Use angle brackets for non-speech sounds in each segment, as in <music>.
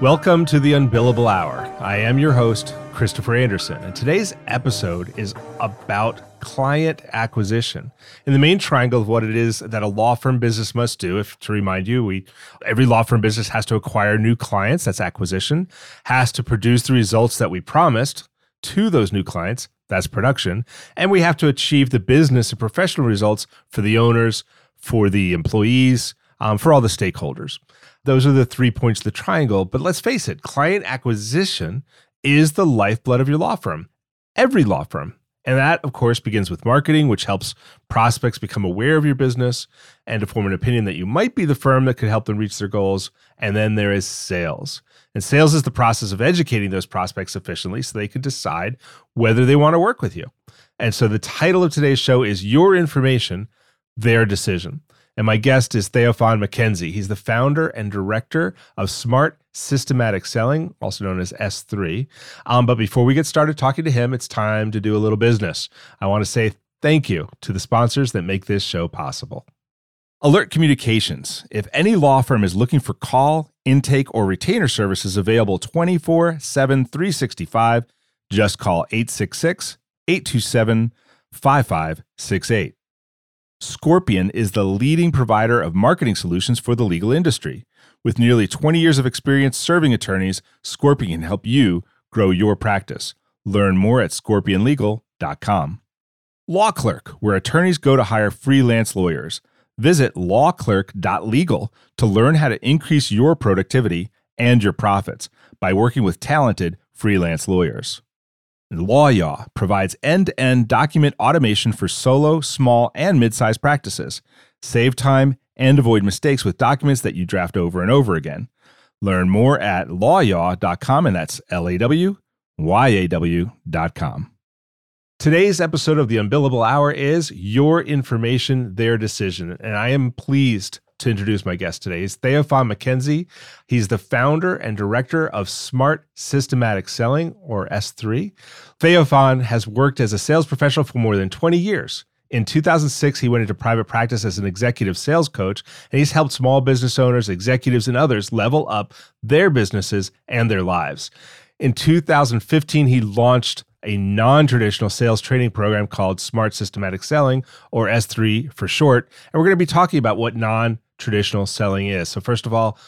Welcome to the Unbillable Hour. I am your host, Christopher Anderson, and today's episode is about client acquisition. In the main triangle of what it is that a law firm business must do, if to remind you, we every law firm business has to acquire new clients, that's acquisition, has to produce the results that we promised to those new clients, that's production, and we have to achieve the business and professional results for the owners, for the employees, um, for all the stakeholders. Those are the three points of the triangle. But let's face it, client acquisition is the lifeblood of your law firm, every law firm. And that, of course, begins with marketing, which helps prospects become aware of your business and to form an opinion that you might be the firm that could help them reach their goals. And then there is sales. And sales is the process of educating those prospects sufficiently so they can decide whether they want to work with you. And so the title of today's show is Your Information, Their Decision. And my guest is Theophon McKenzie. He's the founder and director of Smart Systematic Selling, also known as S3. Um, but before we get started talking to him, it's time to do a little business. I want to say thank you to the sponsors that make this show possible. Alert Communications. If any law firm is looking for call, intake, or retainer services available 24 7 365, just call 866 827 5568. Scorpion is the leading provider of marketing solutions for the legal industry. With nearly 20 years of experience serving attorneys, Scorpion can help you grow your practice. Learn more at scorpionlegal.com. Law Clerk, where attorneys go to hire freelance lawyers. Visit lawclerk.legal to learn how to increase your productivity and your profits by working with talented freelance lawyers. LawYaw provides end-to-end document automation for solo, small, and mid-sized practices. Save time and avoid mistakes with documents that you draft over and over again. Learn more at lawyaw.com, and that's L-A-W-Y-A-W.com. Today's episode of the Unbillable Hour is Your Information, Their Decision, and I am pleased to introduce my guest today. He's Theophon McKenzie. He's the founder and director of Smart Systematic Selling, or S3. Theophon has worked as a sales professional for more than 20 years. In 2006, he went into private practice as an executive sales coach, and he's helped small business owners, executives, and others level up their businesses and their lives. In 2015, he launched a non traditional sales training program called Smart Systematic Selling, or S3 for short. And we're going to be talking about what non traditional selling is. So, first of all,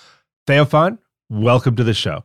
Theophon, welcome to the show.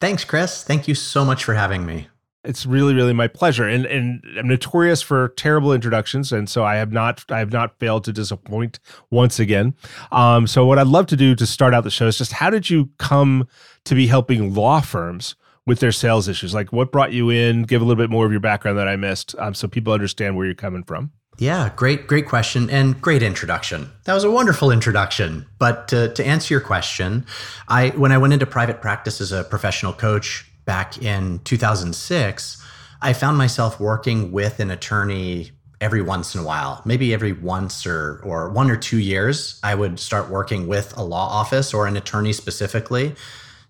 Thanks, Chris. Thank you so much for having me. It's really, really my pleasure. And and I'm notorious for terrible introductions, and so I have not I have not failed to disappoint once again. Um, so what I'd love to do to start out the show is just how did you come to be helping law firms with their sales issues? Like what brought you in? Give a little bit more of your background that I missed, um, so people understand where you're coming from. Yeah, great, great question and great introduction. That was a wonderful introduction. But to, to answer your question, I when I went into private practice as a professional coach back in 2006, I found myself working with an attorney every once in a while, maybe every once or or one or two years. I would start working with a law office or an attorney specifically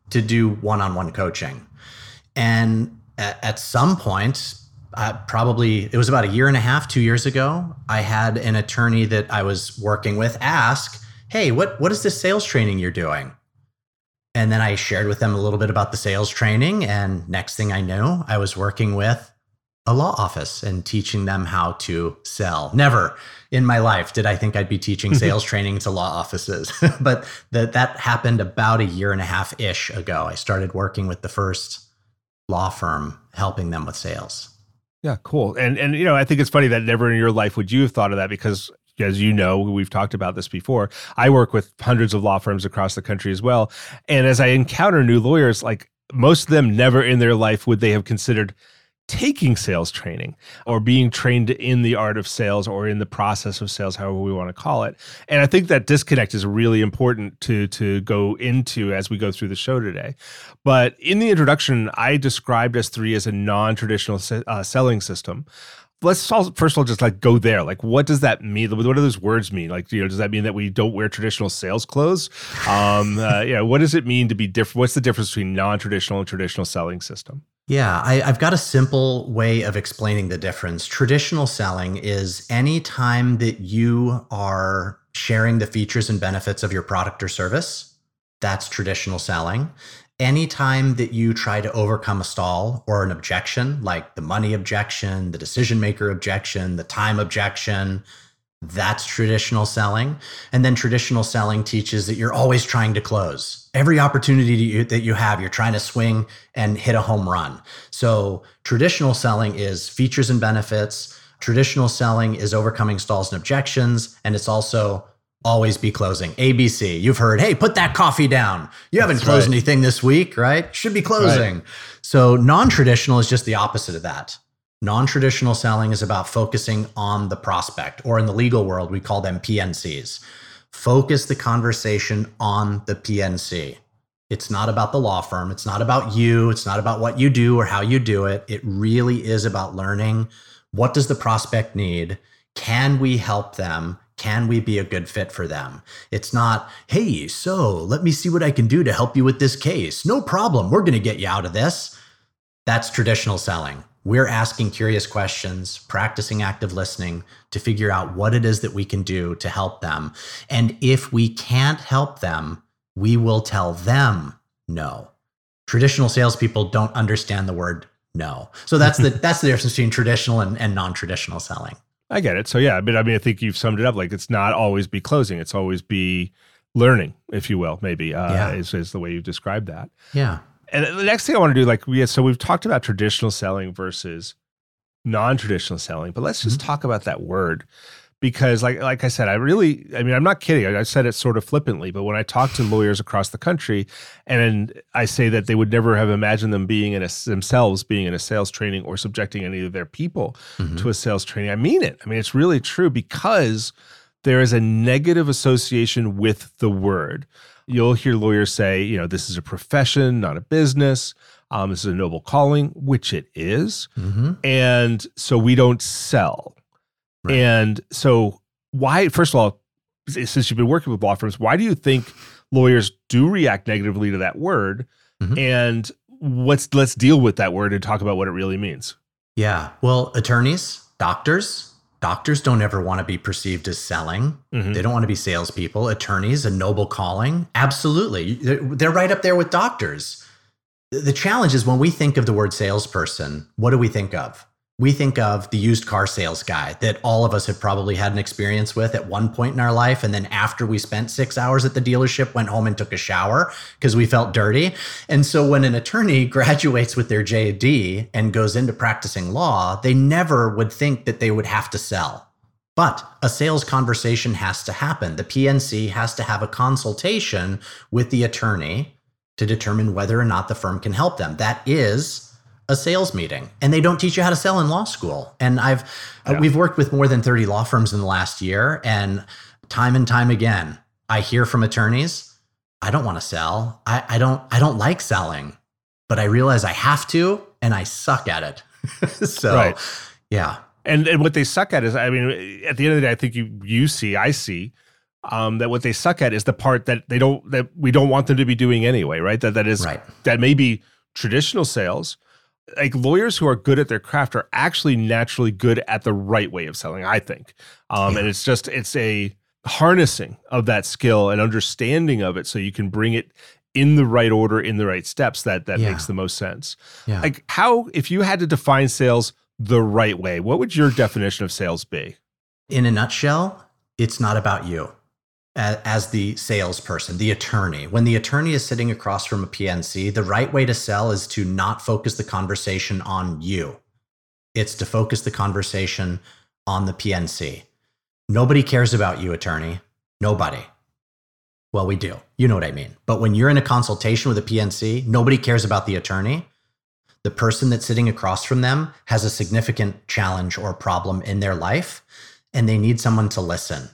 to do one-on-one coaching. And at, at some point, uh, probably it was about a year and a half, two years ago. I had an attorney that I was working with ask, "Hey, what what is this sales training you're doing?" And then I shared with them a little bit about the sales training, and next thing I knew, I was working with a law office and teaching them how to sell. Never in my life did I think I'd be teaching sales training to law offices, <laughs> but that that happened about a year and a half ish ago. I started working with the first law firm helping them with sales. Yeah, cool. And and you know, I think it's funny that never in your life would you have thought of that because as you know, we've talked about this before. I work with hundreds of law firms across the country as well. And as I encounter new lawyers, like most of them never in their life would they have considered taking sales training or being trained in the art of sales or in the process of sales however we want to call it. And i think that disconnect is really important to to go into as we go through the show today. But in the introduction i described s3 as a non-traditional uh, selling system. Let's all, first of all just like go there. Like what does that mean? What do those words mean? Like you know does that mean that we don't wear traditional sales clothes? Um uh, <laughs> yeah what does it mean to be different? What's the difference between non-traditional and traditional selling system yeah, I, have got a simple way of explaining the difference. Traditional selling is any time that you are sharing the features and benefits of your product or service. That's traditional selling. Anytime that you try to overcome a stall or an objection, like the money objection, the decision maker objection, the time objection, that's traditional selling. And then traditional selling teaches that you're always trying to close. Every opportunity that you, that you have, you're trying to swing and hit a home run. So traditional selling is features and benefits. Traditional selling is overcoming stalls and objections. And it's also always be closing. ABC, you've heard, hey, put that coffee down. You haven't closed right. anything this week, right? Should be closing. Right. So non traditional is just the opposite of that. Non traditional selling is about focusing on the prospect, or in the legal world, we call them PNCs. Focus the conversation on the PNC. It's not about the law firm. It's not about you. It's not about what you do or how you do it. It really is about learning what does the prospect need? Can we help them? Can we be a good fit for them? It's not, hey, so let me see what I can do to help you with this case. No problem. We're going to get you out of this. That's traditional selling. We're asking curious questions, practicing active listening to figure out what it is that we can do to help them. And if we can't help them, we will tell them no. Traditional salespeople don't understand the word no. So that's the <laughs> that's the difference between traditional and, and non-traditional selling. I get it. So yeah, but I mean I think you've summed it up. Like it's not always be closing, it's always be learning, if you will, maybe, uh, yeah. is, is the way you described that. Yeah and the next thing I want to do, like we so we've talked about traditional selling versus non-traditional selling, but let's just mm-hmm. talk about that word because like like I said, I really I mean I'm not kidding. I, I said it sort of flippantly, but when I talk to lawyers across the country and I say that they would never have imagined them being in a themselves being in a sales training or subjecting any of their people mm-hmm. to a sales training, I mean it. I mean it's really true because there is a negative association with the word you'll hear lawyers say, you know, this is a profession, not a business. Um, this is a noble calling, which it is. Mm-hmm. And so we don't sell. Right. And so, why, first of all, since you've been working with law firms, why do you think lawyers do react negatively to that word? Mm-hmm. And let's let's deal with that word and talk about what it really means. Yeah. Well, attorneys, doctors, Doctors don't ever want to be perceived as selling. Mm-hmm. They don't want to be salespeople. Attorneys, a noble calling. Absolutely. They're right up there with doctors. The challenge is when we think of the word salesperson, what do we think of? We think of the used car sales guy that all of us have probably had an experience with at one point in our life. And then after we spent six hours at the dealership, went home and took a shower because we felt dirty. And so when an attorney <laughs> graduates with their JD and goes into practicing law, they never would think that they would have to sell. But a sales conversation has to happen. The PNC has to have a consultation with the attorney to determine whether or not the firm can help them. That is a sales meeting and they don't teach you how to sell in law school. And i've uh, we've worked with more than 30 law firms in the last year and time and time again i hear from attorneys i don't want to sell. I, I don't i don't like selling but i realize i have to and i suck at it. <laughs> So right. yeah. And and what they suck at is i mean at the end of the day i think you you see i see um, that what they suck at is the part that they don't that we don't want them to be doing anyway right? That that is right. that may be traditional sales like lawyers who are good at their craft are actually naturally good at the right way of selling i think um, yeah. and it's just it's a harnessing of that skill and understanding of it so you can bring it in the right order in the right steps that that yeah. makes the most sense yeah. like how if you had to define sales the right way what would your definition of sales be in a nutshell it's not about you as the salesperson, the attorney. When the attorney is sitting across from a PNC, the right way to sell is to not focus the conversation on you. It's to focus the conversation on the PNC. Nobody cares about you, attorney. Nobody. Well, we do. You know what I mean. But when you're in a consultation with a PNC, nobody cares about the attorney. the person that's sitting across from them has a significant challenge or problem in their life and they need someone to listen.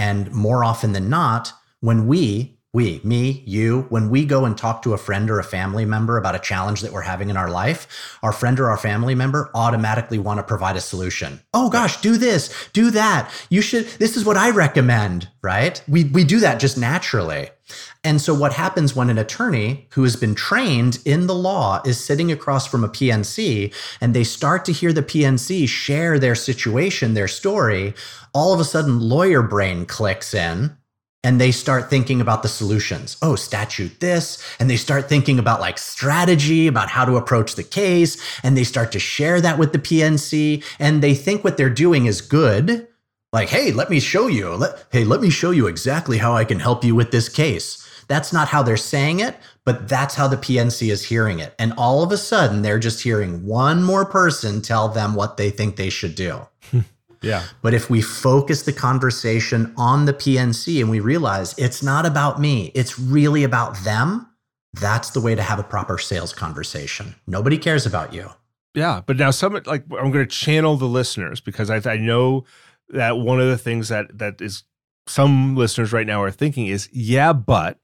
And more often than not, when we, we, me, you, when we go and talk to a friend or a family member about a challenge that we're having in our life, our friend or our family member automatically want to provide a solution. Oh gosh, do this, do that. You should, this is what I recommend, right? We, we do that just naturally. And so, what happens when an attorney who has been trained in the law is sitting across from a PNC and they start to hear the PNC share their situation, their story, all of a sudden, lawyer brain clicks in and they start thinking about the solutions. Oh, statute this. And they start thinking about like strategy, about how to approach the case. And they start to share that with the PNC. And they think what they're doing is good. Like, hey, let me show you. Let, hey, let me show you exactly how I can help you with this case. That's not how they're saying it, but that's how the PNC is hearing it. And all of a sudden, they're just hearing one more person tell them what they think they should do. <laughs> yeah. But if we focus the conversation on the PNC and we realize it's not about me, it's really about them, that's the way to have a proper sales conversation. Nobody cares about you. Yeah, but now some like I'm going to channel the listeners because I, I know that one of the things that that is some listeners right now are thinking is yeah, but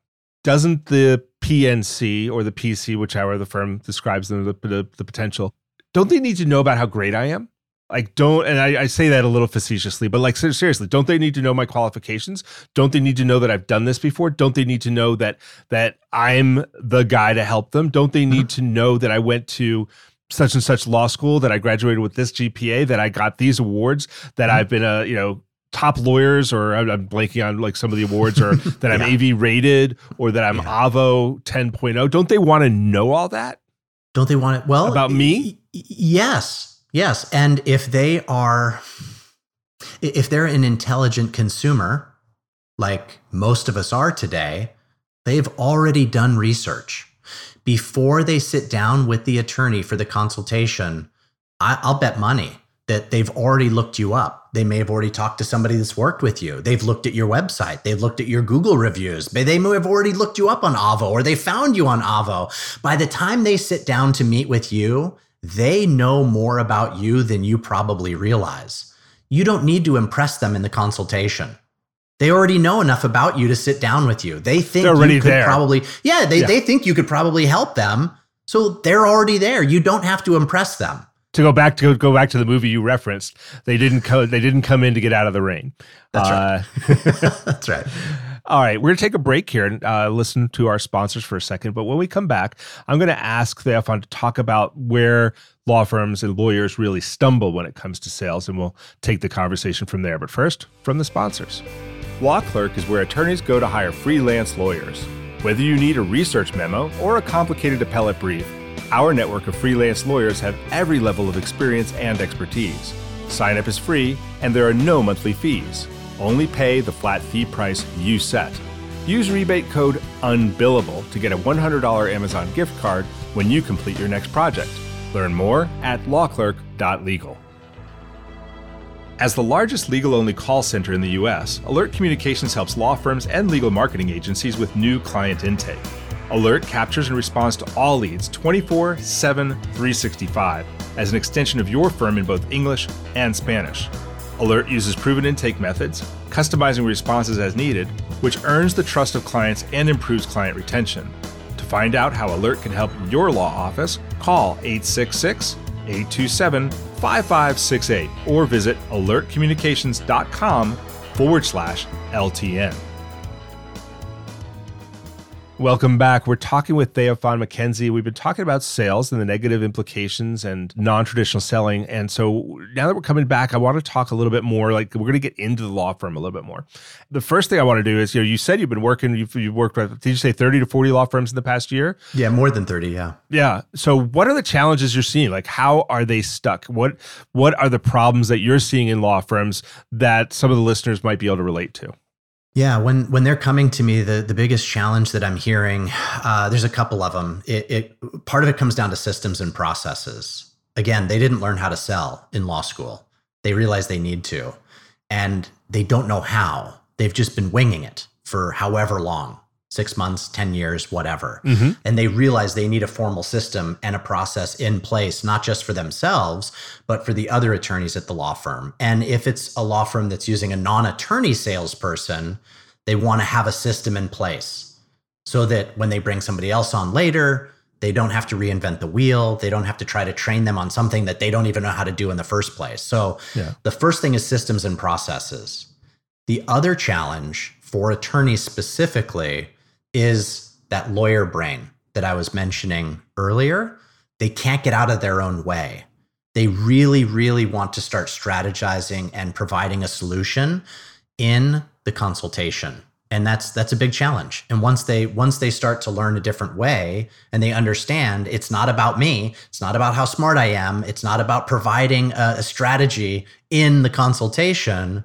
doesn't the PNC or the PC, whichever the firm describes them, the, the, the potential, don't they need to know about how great I am? Like, don't, and I, I, say that a little facetiously, but like, seriously, don't they need to know my qualifications? Don't they need to know that I've done this before? Don't they need to know that, that I'm the guy to help them? Don't they need to know that I went to such and such law school, that I graduated with this GPA, that I got these awards, that. I've been a, you know, top lawyers or I'm blanking on like some of the awards or <laughs> that I'm yeah. AV rated or that I'm yeah. Avvo 10.0. Don't they want to know all that? Don't they want it? Well, about me? Y- yes. Yes. And if they are, if they're an intelligent consumer, like most of us are today, they've already done research. Before they sit down with the attorney for the consultation, I, I'll bet money that they've already looked you up. They may have already talked to somebody that's worked with you. They've looked at your website. They've looked at your Google reviews. They may have already looked you up on Avvo or they found you on Avvo. By the time they sit down to meet with you, they know more about you than you probably realize. You don't need to impress them in the consultation. They already know enough about you to sit down with you. They think they're you could there. probably, yeah, they, yeah. they think you could probably help them. So they're already there. You don't have to impress them to go back to go go back to the movie you referenced, they didn't co- they didn't come in to get out of the rain. That's uh, right. That's right. <laughs> <laughs> All right, we're going to take a break here and uh, listen to our sponsors for a second. But when we come back, I'm going to ask Theophan to talk about where law firms and lawyers really stumble when it comes to sales, and we'll take the conversation from there. But first, from the sponsors. Law Clerk is where attorneys go to hire freelance lawyers. Whether you need a research memo or a complicated appellate brief, our network of freelance lawyers have every level of experience and expertise. Sign up is free, and there are no monthly fees. Only pay the flat fee price you set. Use rebate code UNBILLABLE to get a $100 Amazon gift card when you complete your next project. Learn more at lawclerk.legal. As the largest legal only call center in the US, Alert Communications helps law firms and legal marketing agencies with new client intake. Alert captures and responds to all leads 24 7 365 as an extension of your firm in both English and Spanish. Alert uses proven intake methods, customizing responses as needed, which earns the trust of clients and improves client retention. To find out how Alert can help your law office, call 866 827 5568 or visit alertcommunications.com forward slash LTN. Welcome back. We're talking with Theophan McKenzie. We've been talking about sales and the negative implications and non-traditional selling. And so now that we're coming back, I want to talk a little bit more. Like we're going to get into the law firm a little bit more. The first thing I want to do is, you know, you said you've been working. You've, you've worked with. Did you say thirty to forty law firms in the past year? Yeah, more than thirty. Yeah. Yeah. So what are the challenges you're seeing? Like how are they stuck? What What are the problems that you're seeing in law firms that some of the listeners might be able to relate to? Yeah, when when they're coming to me, the the biggest challenge that I'm hearing, uh, there's a couple of them. It, it part of it comes down to systems and processes. Again, they didn't learn how to sell in law school. They realize they need to, and they don't know how. They've just been winging it for however long. Six months, 10 years, whatever. Mm-hmm. And they realize they need a formal system and a process in place, not just for themselves, but for the other attorneys at the law firm. And if it's a law firm that's using a non attorney salesperson, they want to have a system in place so that when they bring somebody else on later, they don't have to reinvent the wheel. They don't have to try to train them on something that they don't even know how to do in the first place. So, Yeah. the first thing is systems and processes. The other challenge for attorneys specifically is that lawyer brain that I was mentioning earlier. They can't get out of their own way. They really, really want to start strategizing and providing a solution in the consultation. And that's that's a big challenge. And once they once they start to learn a different way and they understand it's not about me, it's not about how smart I am, it's not about providing a, a strategy in the consultation,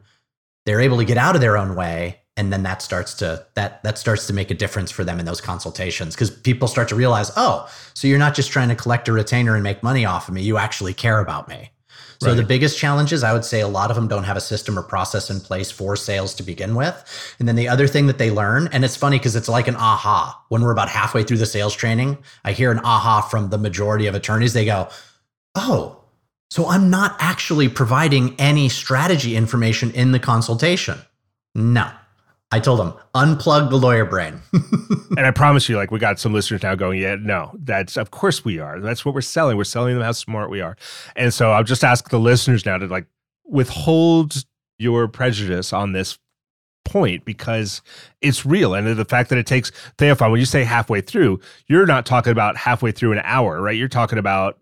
they're able to get out of their own way and then that starts to that that starts to make a difference for them in those consultations. Because people start to realize oh so you're not just trying to collect a retainer and make money off of me you actually care about me. So Right. the biggest challenges i would say a lot of them don't have a system or process in place for sales to begin with. And then the other thing that they learn and it's funny because it's like an aha. When we're about halfway through the sales training i hear an aha from the majority of attorneys. They go oh so i'm not actually providing any strategy information in the consultation. No I told them unplug the lawyer brain. <laughs> and I promise you, like we got some listeners now going, yeah, no, that's of course we are. That's what we're selling. We're selling them how smart we are. And so I'll just ask the listeners now to like withhold your prejudice on this point because it's real. And the fact that it takes Theophon, when you say halfway through, you're not talking about halfway through an hour, right? You're talking about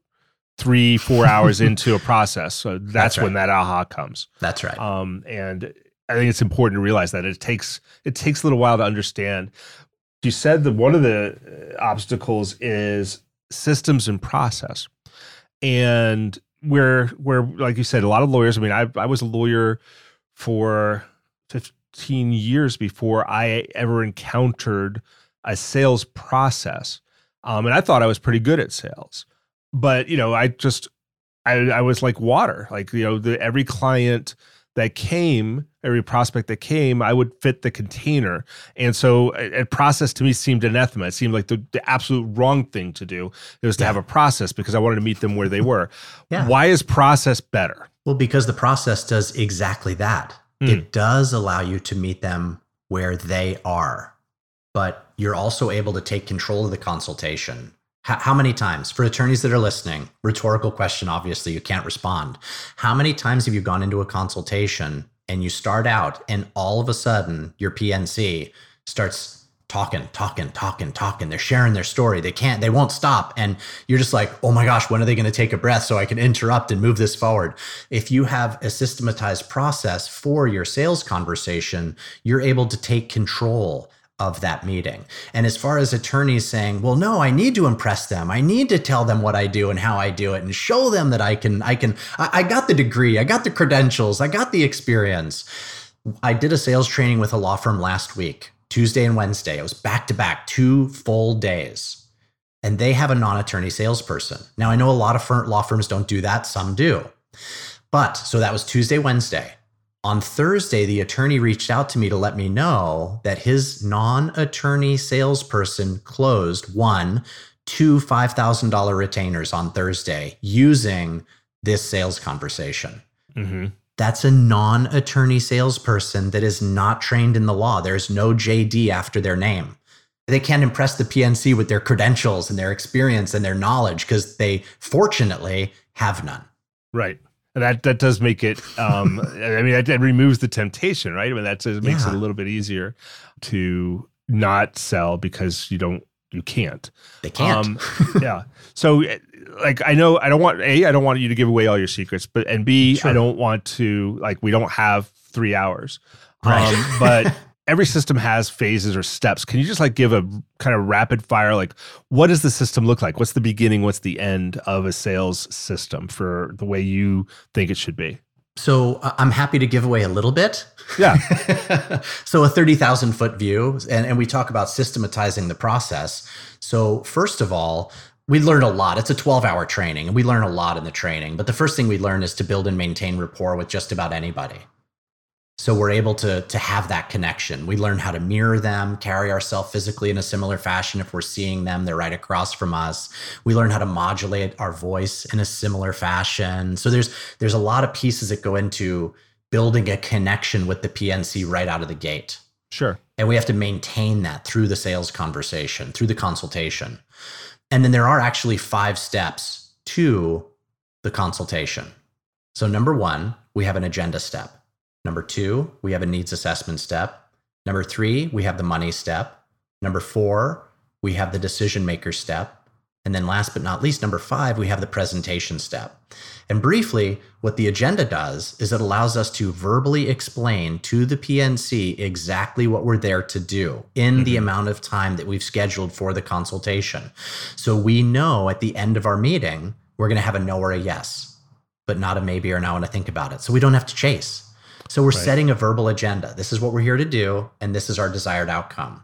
three, four hours <laughs> into a process. So that's, That's right. when that aha comes. That's right. Um, and I think it's important to realize that it takes it takes a little while to understand. You said that one of the uh, obstacles is systems and process, and where where like you said, a lot of lawyers. I mean, I I was a lawyer for fifteen years before I ever encountered a sales process, um, and I thought I was pretty good at sales, but you know, I just I, I was like water. Like you know, the, every client that came, every prospect that came, I would fit the container. And so a, a process to me seemed anathema. It seemed like the, the absolute wrong thing to do. It was to Yeah. have a process because I wanted to meet them where they were. <laughs> Yeah. Why is process better? Well, because the process does exactly that. Hmm. It does allow you to meet them where they are, but you're also able to take control of the consultation. How, many times, for attorneys that are listening, rhetorical question, obviously, you can't respond. How many times have you gone into a consultation and you start out and all of a sudden your PNC starts talking, talking, talking, talking. They're sharing their story. They can't, they won't stop. And you're just like, oh my gosh, when are they going to take a breath so I can interrupt and move this forward? If you have a systematized process for your sales conversation, you're able to take control of that meeting. And as far as attorneys saying, well, no, I need to impress them. I need to tell them what I do and how I do it and show them that I can, I can, I, I got the degree, I got the credentials, I got the experience. I did a sales training with a law firm last week, Tuesday and Wednesday. It was back to back, two full days. And they have a non attorney salesperson. Now, I know a lot of law firms don't do that, some do. But so that was Tuesday, Wednesday. On Thursday, the attorney reached out to me to let me know that his non attorney salesperson closed one, two $5,000 retainers on Thursday using this sales conversation. Mm-hmm. That's a non attorney salesperson that is not trained in the law. There's no JD after their name. They can't impress the PNC with their credentials and their experience and their knowledge because they fortunately have none. Right. That that does make it. Um, I mean, that, that removes the temptation, right? I mean, that just makes it a little bit easier to not sell because you don't, you can't. They can't. Um, yeah. So, eh, like, I know I don't want a. I don't want you to give away all your secrets, but and b. I Sure. don't want to like. We don't have three hours. Right. Um, but <laughs> every system has phases or steps. Can you just like give a kind of rapid fire? Like, what does the system look like? What's the beginning? What's the end of a sales system for the way you think it should be? so uh, I'm happy to give away a little bit. Yeah. <laughs> so a 30,000 foot view, and, and we talk about systematizing the process. So first of all, we learn a lot. It's a 12 hour training and we learn a lot in the training. But the first thing we learn is to build and maintain rapport with just about anybody. So we're able to, to have that connection. We learn how to mirror them, carry ourselves physically in a similar fashion. If we're seeing them, they're right across from us. We learn how to modulate our voice in a similar fashion. So there's there's a lot of pieces that go into building a connection with the PNC right out of the gate. Sure. And we have to maintain that through the sales conversation, through the consultation. And then there are actually five steps to the consultation. So, number one, we have an agenda step. Number two, we have a needs assessment step. Number three, we have the money step. Number four, we have the decision maker step. And then last but not least, number five, we have the presentation step. And briefly, what the agenda does is it allows us to verbally explain to the PNC exactly what we're there to do in mm-hmm. the amount of time that we've scheduled for the consultation. So we know at the end of our meeting, we're going to have a no or a yes, but not a maybe or now want to think about it. So we don't have to chase. So we're right. setting a verbal agenda. This is what we're here to do, and this is our desired outcome.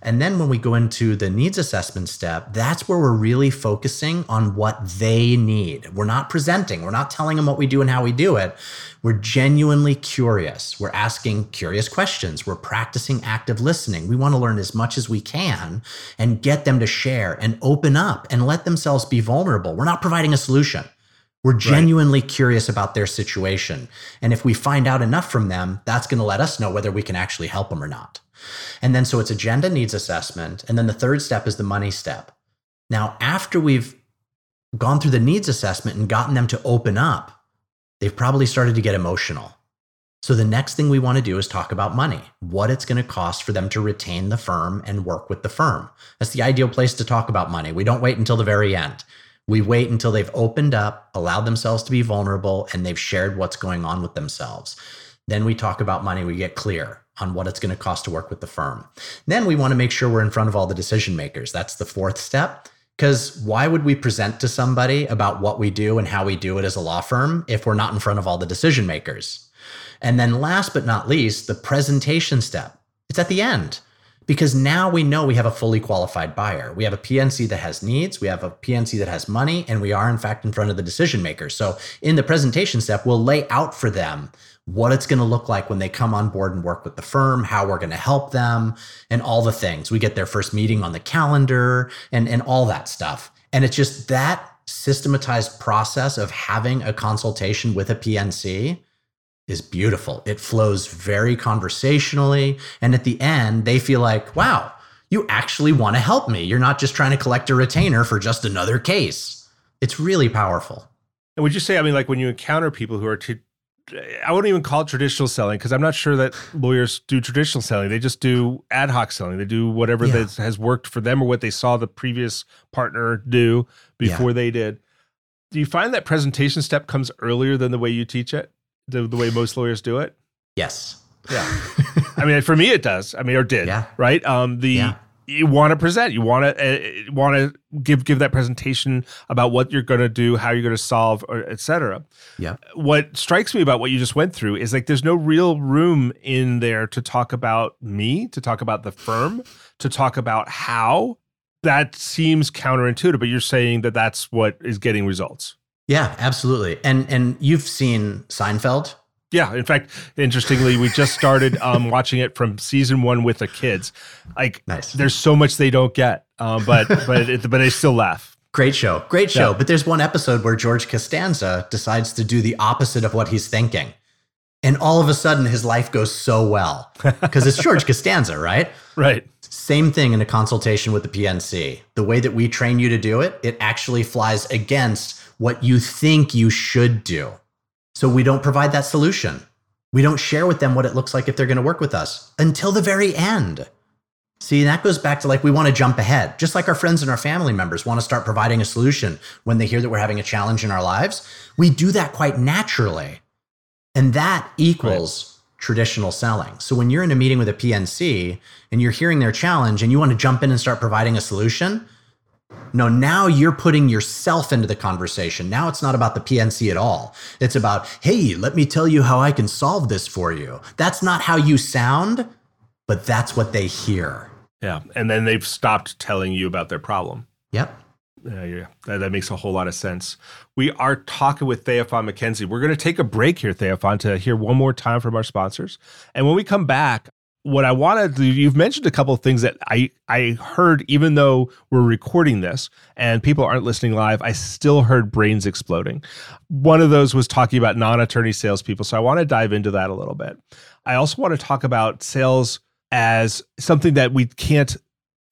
And then when we go into the needs assessment step, that's where we're really focusing on what they need. We're not presenting, we're not telling them what we do and how we do it. We're genuinely curious. We're asking curious questions. We're practicing active listening. We want to learn as much as we can and get them to share and open up and let themselves be vulnerable. We're not providing a solution. We're genuinely right. curious about their situation. And if we find out enough from them, that's going to let us know whether we can actually help them or not. And then so it's agenda needs assessment. And then the third step is the money step. Now, after we've gone through the needs assessment and gotten them to open up, they've probably started to get emotional. So the next thing we want to do is talk about money, what it's going to cost for them to retain the firm and work with the firm. That's the ideal place to talk about money. We don't wait until the very end. We wait until they've opened up, allowed themselves to be vulnerable, and they've shared what's going on with themselves. Then we talk about money. We get clear on what it's going to cost to work with the firm. Then we want to make sure we're in front of all the decision makers. That's the fourth step. Because why would we present to somebody about what we do and how we do it as a law firm if we're not in front of all the decision makers? And then last but not least, the presentation step. It's at the end because now we know we have a fully qualified buyer. We have a PNC that has needs, we have a PNC that has money, and we are in fact in front of the decision maker. So in the presentation step, we'll lay out for them what it's going to look like when they come on board and work with the firm, how we're going to help them, and all the things. We get their first meeting on the calendar and, and all that stuff. And it's just that systematized process of having a consultation with a PNC is beautiful. It flows very conversationally. And at the end, they feel like, wow, you actually want to help me. You're not just trying to collect a retainer for just another case. It's really powerful. And would you say, I mean, like when you encounter people who are, to, I wouldn't even call it traditional selling because I'm not sure that lawyers do traditional selling. They just do ad hoc selling. They do whatever yeah. that has worked for them or what they saw the previous partner do before yeah. they did. Do you find that presentation step comes earlier than the way you teach it? The, the way most lawyers do it? Yes. Yeah. <laughs> I mean, for me, it does. I mean, or did. Yeah. Right. Um. The yeah. you want to present. You want to uh, want to give give that presentation about what you're going to do, how you're going to solve, or etc. Yeah. What strikes me about what you just went through is like there's no real room in there to talk about me, to talk about the firm, to talk about how. That seems counterintuitive, but you're saying that that's what is getting results. Yeah, absolutely. And and you've seen Seinfeld? Yeah, in fact, interestingly, we just started um, <laughs> watching it from season one with the kids. Like, nice. there's so much they don't get, um, but but it, but they still laugh. Great show, great show. Yeah. But there's one episode where George Costanza decides to do the opposite of what he's thinking, and all of a sudden his life goes so well <laughs> because it's George Costanza, right? Right. Same thing in a consultation with the PNC. The way that we train you to do it, it actually flies against what you think you should do. So we don't provide that solution. We don't share with them what it looks like if they're going to work with us until the very end. See, that goes back to like we want to jump ahead, just like our friends and our family members want to start providing a solution when they hear that we're having a challenge in our lives. We do that quite naturally. And that equals. Traditional selling. So when you're in a meeting with a PNC and you're hearing their challenge and you want to jump in and start providing a solution, no, now you're putting yourself into the conversation. Now it's not about the PNC at all. It's about, hey, let me tell you how I can solve this for you. That's not how you sound, but that's what they hear. Yeah. And then they've stopped telling you about their problem. Yep. Yeah, yeah. That, that, makes a whole lot of sense. We are talking with Theophon McKenzie. We're going to take a break here, Theophon, to hear one more time from our sponsors. And when we come back, what I wanted to, you've mentioned a couple of things that I, I heard, even though we're recording this and people aren't listening live, I still heard brains exploding. One of those was talking about non attorney salespeople. So I want to dive into that a little bit. I also want to talk about sales as something that we can't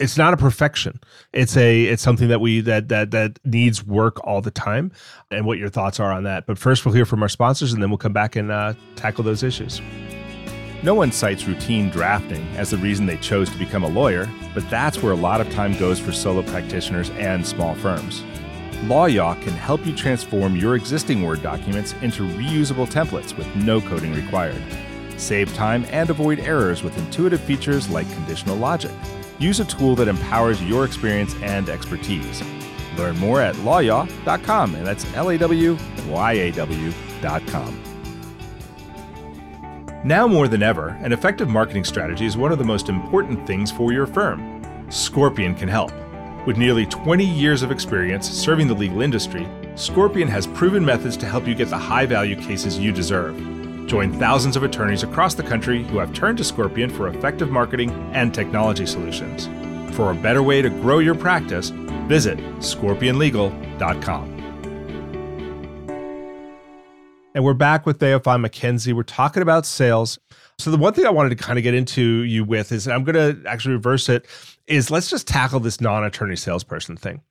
it's not a perfection it's a it's something that we that that that needs work all the time and what your thoughts are on that but first we'll hear from our sponsors and then we'll come back and uh, tackle those issues no one cites routine drafting as the reason they chose to become a lawyer, but that's where a lot of time goes for solo practitioners and small firms. LawYaw can help you transform your existing Word documents into reusable templates with no coding required. Save time and avoid errors with intuitive features like conditional logic. Use a tool that empowers your experience and expertise. Learn more at lawyaw.com, and that's L A W Y A W.com. Now more than ever, an effective marketing strategy is one of the most important things for your firm. Scorpion can help. With nearly 20 years of experience serving the legal industry, Scorpion has proven methods to help you get the high value cases you deserve. Join thousands of attorneys across the country who have turned to Scorpion for effective marketing and technology solutions. For a better way to grow your practice, visit scorpionlegal.com. And we're back with Theophon McKenzie. We're talking about sales. So the one thing I wanted to kind of get into you with is I'm going to actually reverse it is let's just tackle this non-attorney salesperson thing.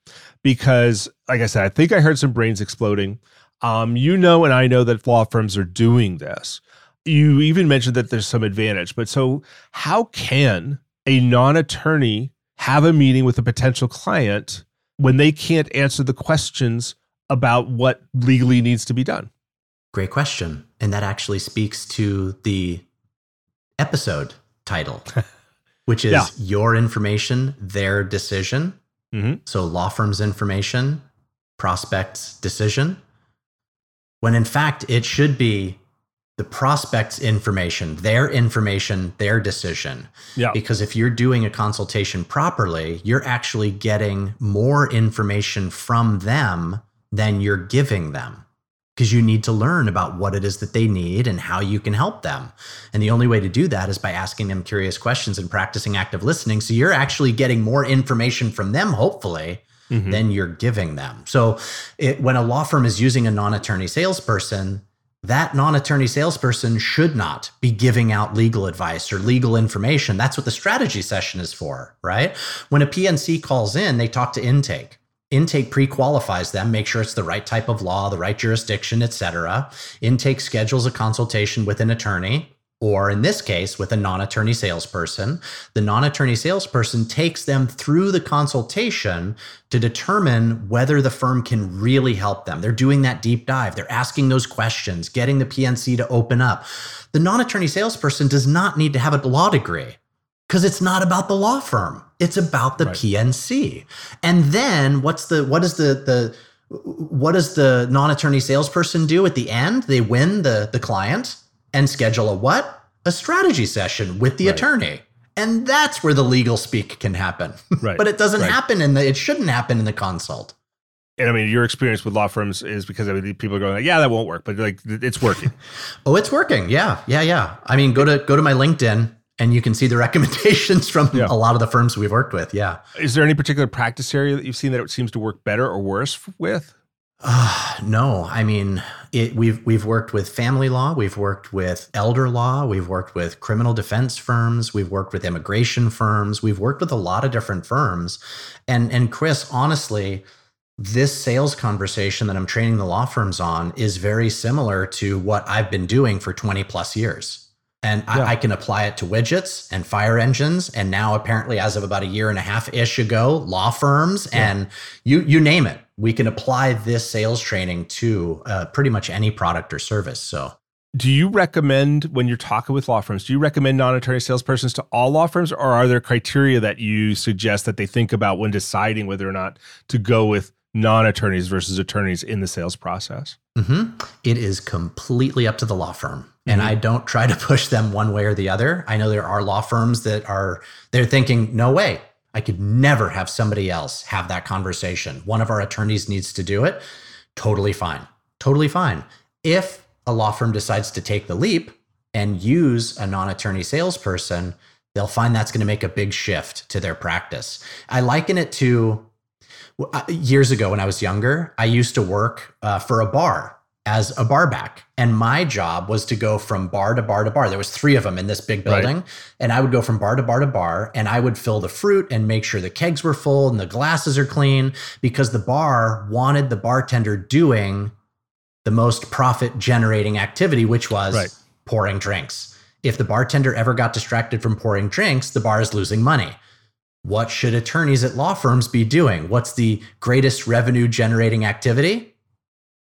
Because like I said, I think I heard some brains exploding. Um, you know and I know that law firms are doing this. You even mentioned that there's some advantage. But so how can a non-attorney have a meeting with a potential client when they can't answer the questions about what legally needs to be done? Great question. And that actually speaks to the episode title, <laughs> which is yeah. Your Information, Their Decision. Mm-hmm. So, law firm's information, prospect's decision. When in fact, it should be the prospect's information, their information, their decision. Yeah. Because if you're doing a consultation properly, you're actually getting more information from them than you're giving them because you need to learn about what it is that they need and how you can help them. And the only way to do that is by asking them curious questions and practicing active listening. So you're actually getting more information from them, hopefully, mm-hmm. than you're giving them. So it, when a law firm is using a non attorney salesperson, that non attorney salesperson should not be giving out legal advice or legal information. That's what the strategy session is for, right? When a PNC calls in, they talk to intake intake pre-qualifies them make sure it's the right type of law the right jurisdiction etc intake schedules a consultation with an attorney or in this case with a non-attorney salesperson the non-attorney salesperson takes them through the consultation to determine whether the firm can really help them they're doing that deep dive they're asking those questions getting the pnc to open up the non-attorney salesperson does not need to have a law degree because it's not about the law firm. It's about the right. PNC. And then what's the what is the the what does the non-attorney salesperson do at the end? They win the the client and schedule a what? A strategy session with the right. attorney. And that's where the legal speak can happen. <laughs> Right. but it doesn't right. happen in the it shouldn't happen in the consult. And I mean, your experience with law firms is because I mean, people are going like, "Yeah, that won't work," but like, it's working. <laughs> oh, it's working. Yeah, yeah, yeah. I mean, go to go to my LinkedIn and you can see the <laughs> recommendations from yeah. a lot of the firms we've worked with. Yeah. Is there any particular practice area that you've seen that it seems to work better or worse with? Uh, <sighs> no, I mean, it, we've we've worked with family law, we've worked with elder law, we've worked with criminal defense firms, we've worked with immigration firms, we've worked with a lot of different firms, and and Chris, honestly, this sales conversation that I'm training the law firms on is very similar to what I've been doing for 20 plus years and yeah. I, I, can apply it to widgets and fire engines and now apparently as of about a year and a half ish ago law firms yeah. and you you name it we can apply this sales training to uh, pretty much any product or service so do you recommend when you're talking with law firms do you recommend non-attorney salespersons to all law firms or are there criteria that you suggest that they think about when deciding whether or not to go with non-attorneys versus attorneys in the sales process mm-hmm. it is completely up to the law firm and mm-hmm. I don't try to <laughs> push them one way or the other. I know there are law firms that are they're thinking, no way. I could never have somebody else have that conversation. One of our attorneys needs to do it. Totally fine. Totally fine. If a law firm decides to take the leap and use a non attorney salesperson, they'll find that's going to make a big shift to their practice. I liken it to years ago when I was younger, I used to work uh, for a bar as a barback and my job was to go from bar to bar to bar. There was three of them in this big building. Right. and i would go from bar to bar to bar and i would fill the fruit and make sure the kegs were full and the glasses are clean because the bar wanted the bartender doing the most profit generating activity which was right. pouring drinks. If the bartender ever got distracted from pouring drinks the bar is losing money what should attorneys at law firms be doing what's the greatest revenue generating activity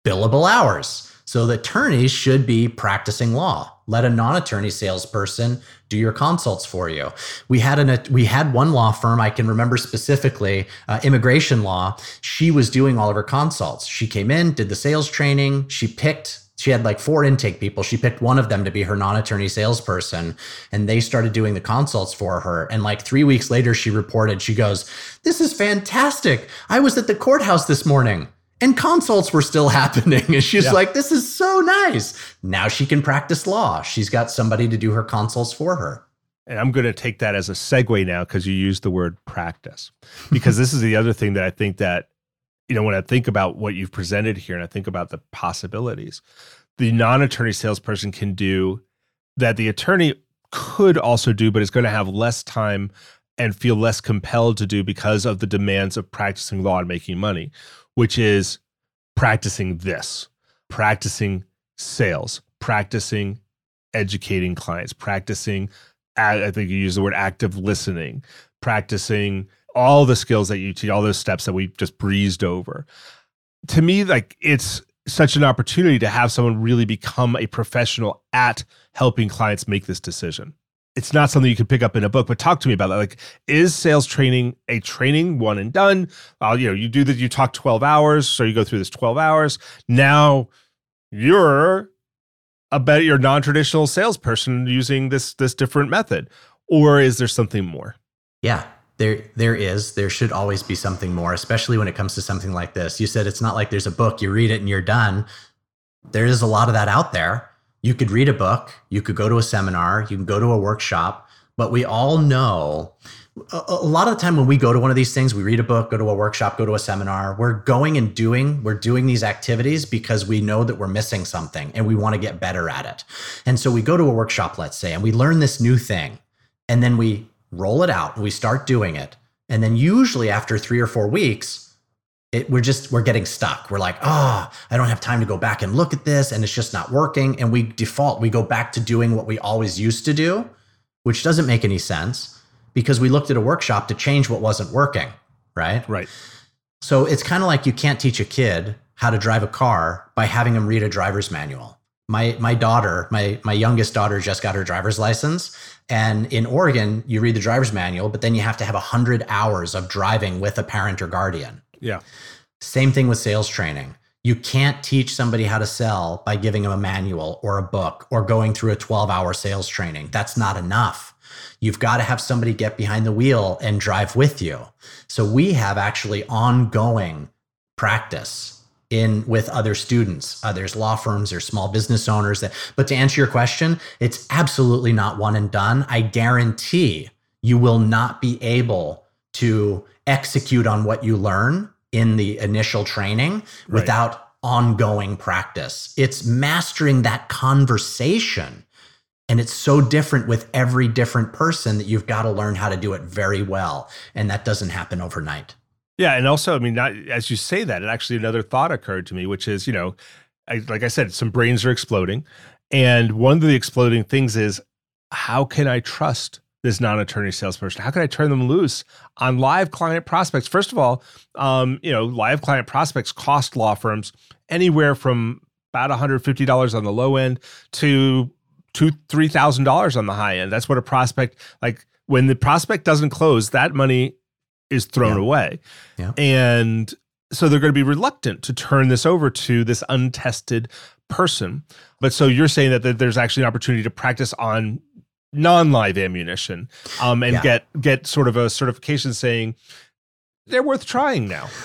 billable hours. So the attorneys should be practicing law. Let a non-attorney salesperson do your consults for you. We had an we had one law firm I can remember specifically, uh, immigration law. She was doing all of her consults. She came in, did the sales training. She picked. She had like four intake people. She picked one of them to be her non-attorney salesperson, and they started doing the consults for her. And like three weeks later, she reported. She goes, "This is fantastic. I was at the courthouse this morning." and consults were still <laughs> happening. And she's yeah. like, this is so nice. Now she can practice law. She's got somebody to do her consults for her. And I'm going to take that as a segue now because you used the word practice. Because this is the other thing that I think that, you know, when I think about what you've presented here and I think about the possibilities, the non attorney salesperson can do that the attorney could also do, but is going to have less time and feel less compelled to do because of the demands of practicing law and making money which is practicing this, practicing sales, practicing educating clients, practicing, I think you use the word active listening, practicing all the skills that you teach, all those steps that we just breezed over. To me, like it's such an opportunity to have someone really become a professional at helping clients make this decision it's not something you can pick up in a book, but talk to me about that. Like, is sales training a training one and done? Uh, you know, you do that, you talk 12 hours, so you go through this 12 hours. Now you're a better, you're non-traditional salesperson using this this different method. Or is there something more? Yeah, there there is. There should always be something more, especially when it comes to something like this. You said it's not like there's a book, you read it and you're done. There is a lot of that out there you could read a book, you could go to a seminar, you can go to a workshop, but we all know a, a, lot of the time when we go to one of these things, we read a book, go to a workshop, go to a seminar, we're going and doing, we're doing these activities because we know that we're missing something and we want to get better at it. And so we go to a workshop, let's say, and we learn this new thing, and then we roll it out and we start doing it. And then usually after three or four weeks, it, we're just we're getting stuck. We're like ah oh, i don't have time to go back and look at this and it's just not working. And we default we go back to doing what we always used to do which doesn't make any sense because we looked at a workshop to change what wasn't working right? Right. So it's kind of like you can't teach a kid how to drive a car by having them read a driver's manual my my daughter my my youngest daughter just got her driver's license and in oregon you read the driver's manual but then you have to have 100 hours of driving with a parent or guardian yeah. Same thing with sales training. You can't teach somebody how to sell by giving them a manual or a book or going through a 12 hour sales training. That's not enough. You've got to have somebody get behind the wheel and drive with you. So we have actually ongoing practice in with other students. Uh, there's law firms, there's small business owners that, but to answer your question, it's absolutely not one and done. I guarantee you will not be able to execute on what you learn in the initial training right. without ongoing practice. It's mastering that conversation. And it's so different with every different person that you've got to learn how to do it very well. And that doesn't happen overnight. Yeah. And also, I mean, not, as you say that, it actually another thought occurred to me, which is, you know, I, like I said, some brains are exploding. And one of the exploding things is how can I trust this non-attorney salesperson? How can I turn them loose on live client prospects? First of all, um, you know, live client prospects cost law firms anywhere from about $150 on the low end to two, three thousand dollars on the high end. That's what a prospect like when the prospect doesn't close, that money is thrown yeah. away. Yeah. And so they're going to be reluctant to turn this over to this untested person. But so you're saying that, that there's actually an opportunity to practice on non-live ammunition um, and Yeah. get get sort of a certification saying they're worth trying now. <laughs>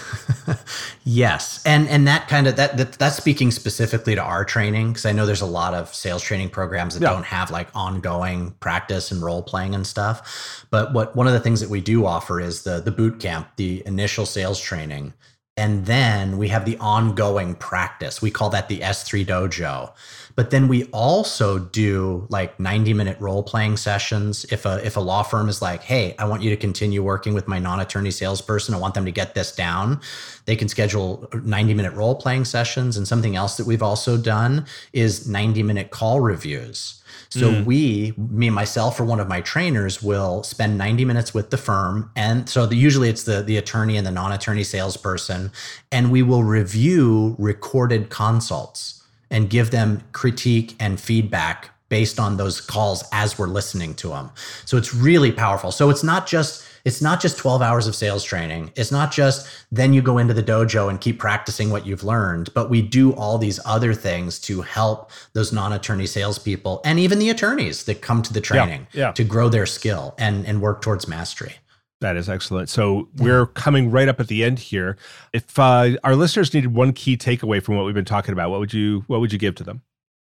Yes, and and that kind of that, that that's speaking specifically to our training because I know there's a lot of sales training programs that Yeah. don't have like ongoing practice and role playing and stuff. But what one of the things that we do offer is the the boot camp, the initial sales training, and then we have the ongoing practice. We call that the S3 dojo. But then we also do like 90 minute role playing sessions. If a if a law firm is like, hey, I want you to continue working with my non-attorney salesperson, I want them to get this down, they can schedule 90 minute role playing sessions. And something else that we've also done is 90 minute call reviews. So mm. we, me myself or one of my trainers will spend 90 minutes with the firm. And so the, usually it's the, the attorney and the non-attorney salesperson. And we will review recorded consults and give them critique and feedback based on those calls as we're listening to them. So it's really powerful. So it's not just it's not just 12 hours of sales training. It's not just then you go into the dojo and keep practicing what you've learned, but we do all these other things to help those non-attorney salespeople and even the attorneys that come to the training yeah. to grow their skill and, and work towards mastery. That is excellent. So we're coming right up at the end here. If uh, our listeners needed one key takeaway from what we've been talking about, what would you what would you give to them?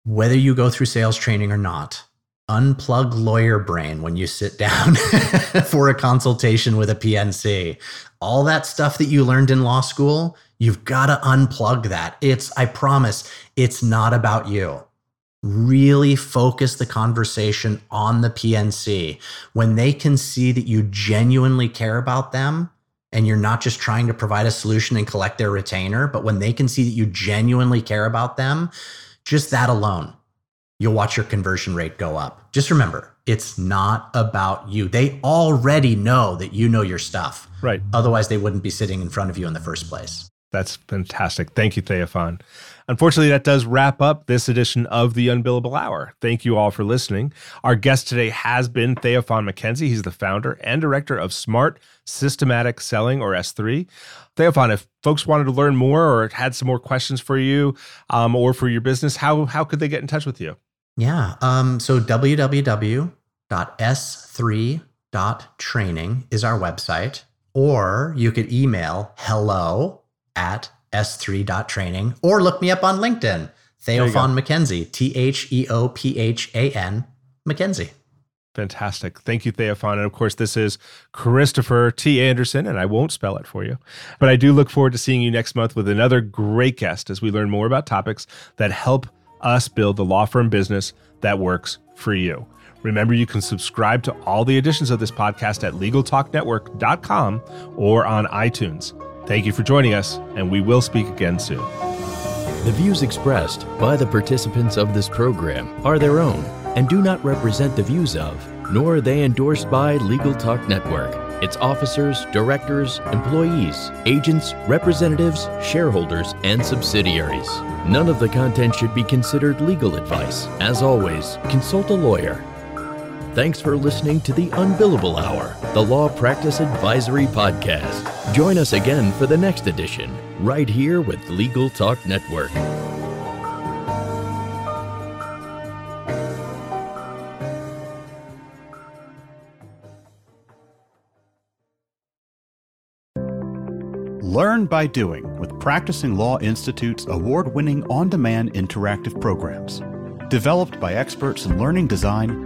whether you go through sales training or not, unplug lawyer brain when you sit down <laughs> for a consultation with a PNC. All that stuff that you learned in law school, you've got to unplug that. It's, I promise, it's not about you. Really focus the conversation on the PNC. When they can see that you genuinely care about them, and you're not just trying to provide a solution and collect their retainer, but when they can see that you genuinely care about them, just that alone, you'll watch your conversion rate go up. Just remember, it's not about you. They already know that you know your stuff. Right. Otherwise, they wouldn't be sitting in front of you in the first place. That's fantastic. Thank you, Theophan. Unfortunately, that does wrap up this edition of the Unbillable Hour. Thank you all for listening. Our guest today has been Theophan McKenzie. He's the founder and director of Smart Systematic Selling, or S3. Theophan, if folks wanted to learn more or had some more questions for you um, or for your business, how, how could they get in touch with you? Yeah. Um, so www.s3.training is our website, or you could email hello at s3.training or look me up on LinkedIn, Theophan McKenzie, T H E O P H A N McKenzie. Fantastic. Thank you, Theophan. And of course, this is Christopher T. Anderson, and I won't spell it for you. But I do look forward to seeing you next month with another great guest as we learn more about topics that help us build the law firm business that works for you. Remember, you can subscribe to all the editions of this podcast at LegalTalkNetwork.com or on iTunes. Thank you for joining us, and we will speak again soon. The views expressed by the participants of this program are their own and do not represent the views of, nor are they endorsed by Legal Talk Network, its officers, directors, employees, agents, representatives, shareholders, and subsidiaries. None of the content should be considered legal advice. As always, consult a lawyer. Thanks for listening to the Unbillable Hour, the Law Practice Advisory Podcast. Join us again for the next edition, right here with Legal Talk Network. Learn by doing with Practicing Law Institute's award winning on demand interactive programs. Developed by experts in learning design,